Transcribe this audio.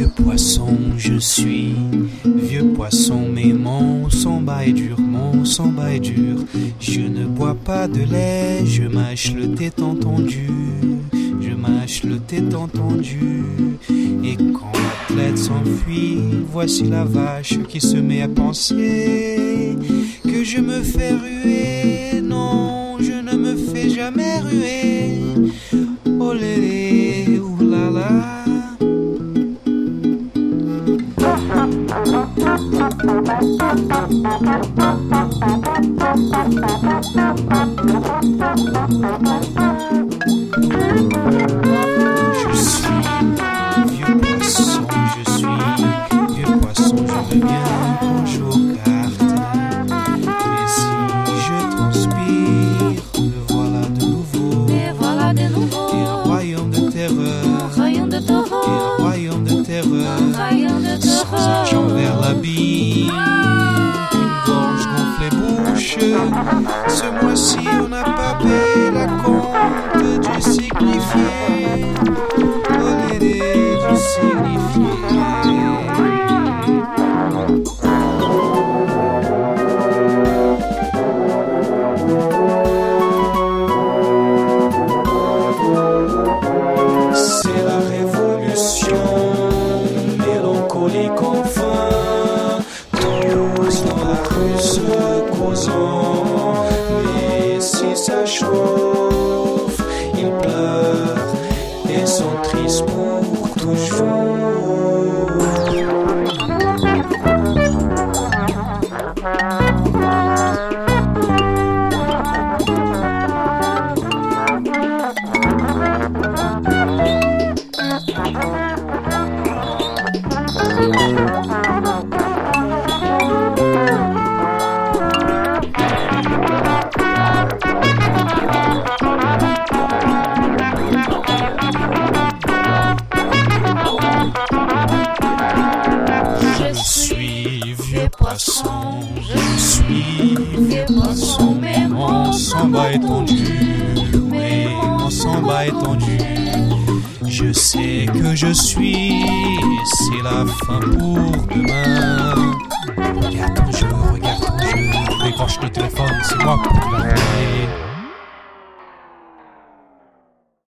poisson, je suis vieux poisson, mais mon samba est dur, mon samba est dur. Je ne bois pas de lait, je mâche le thé entendu, je mâche le thé entendu. Et quand l'athlète s'enfuit, voici la vache qui se met à penser que je me fais ruer. Non, je ne me fais jamais ruer. Oh lélé, royaume de terreur, un rayon de et un taureau, royaume de terreur. un rayon de Sans argent l'abîme, une gorge gonflée bouche. Ce mois-ci, on n'a pas payé la compte chauffe, ils pleurent et sont tristes pour toujours. Poisson, je suis poisson, mon samba est tendu, mais mon samba est tendu. Je sais que je suis, c'est la fin pour demain. Regarde ton jeu, regarde ton jeu, décroche le téléphone, c'est moi pour l'appeler.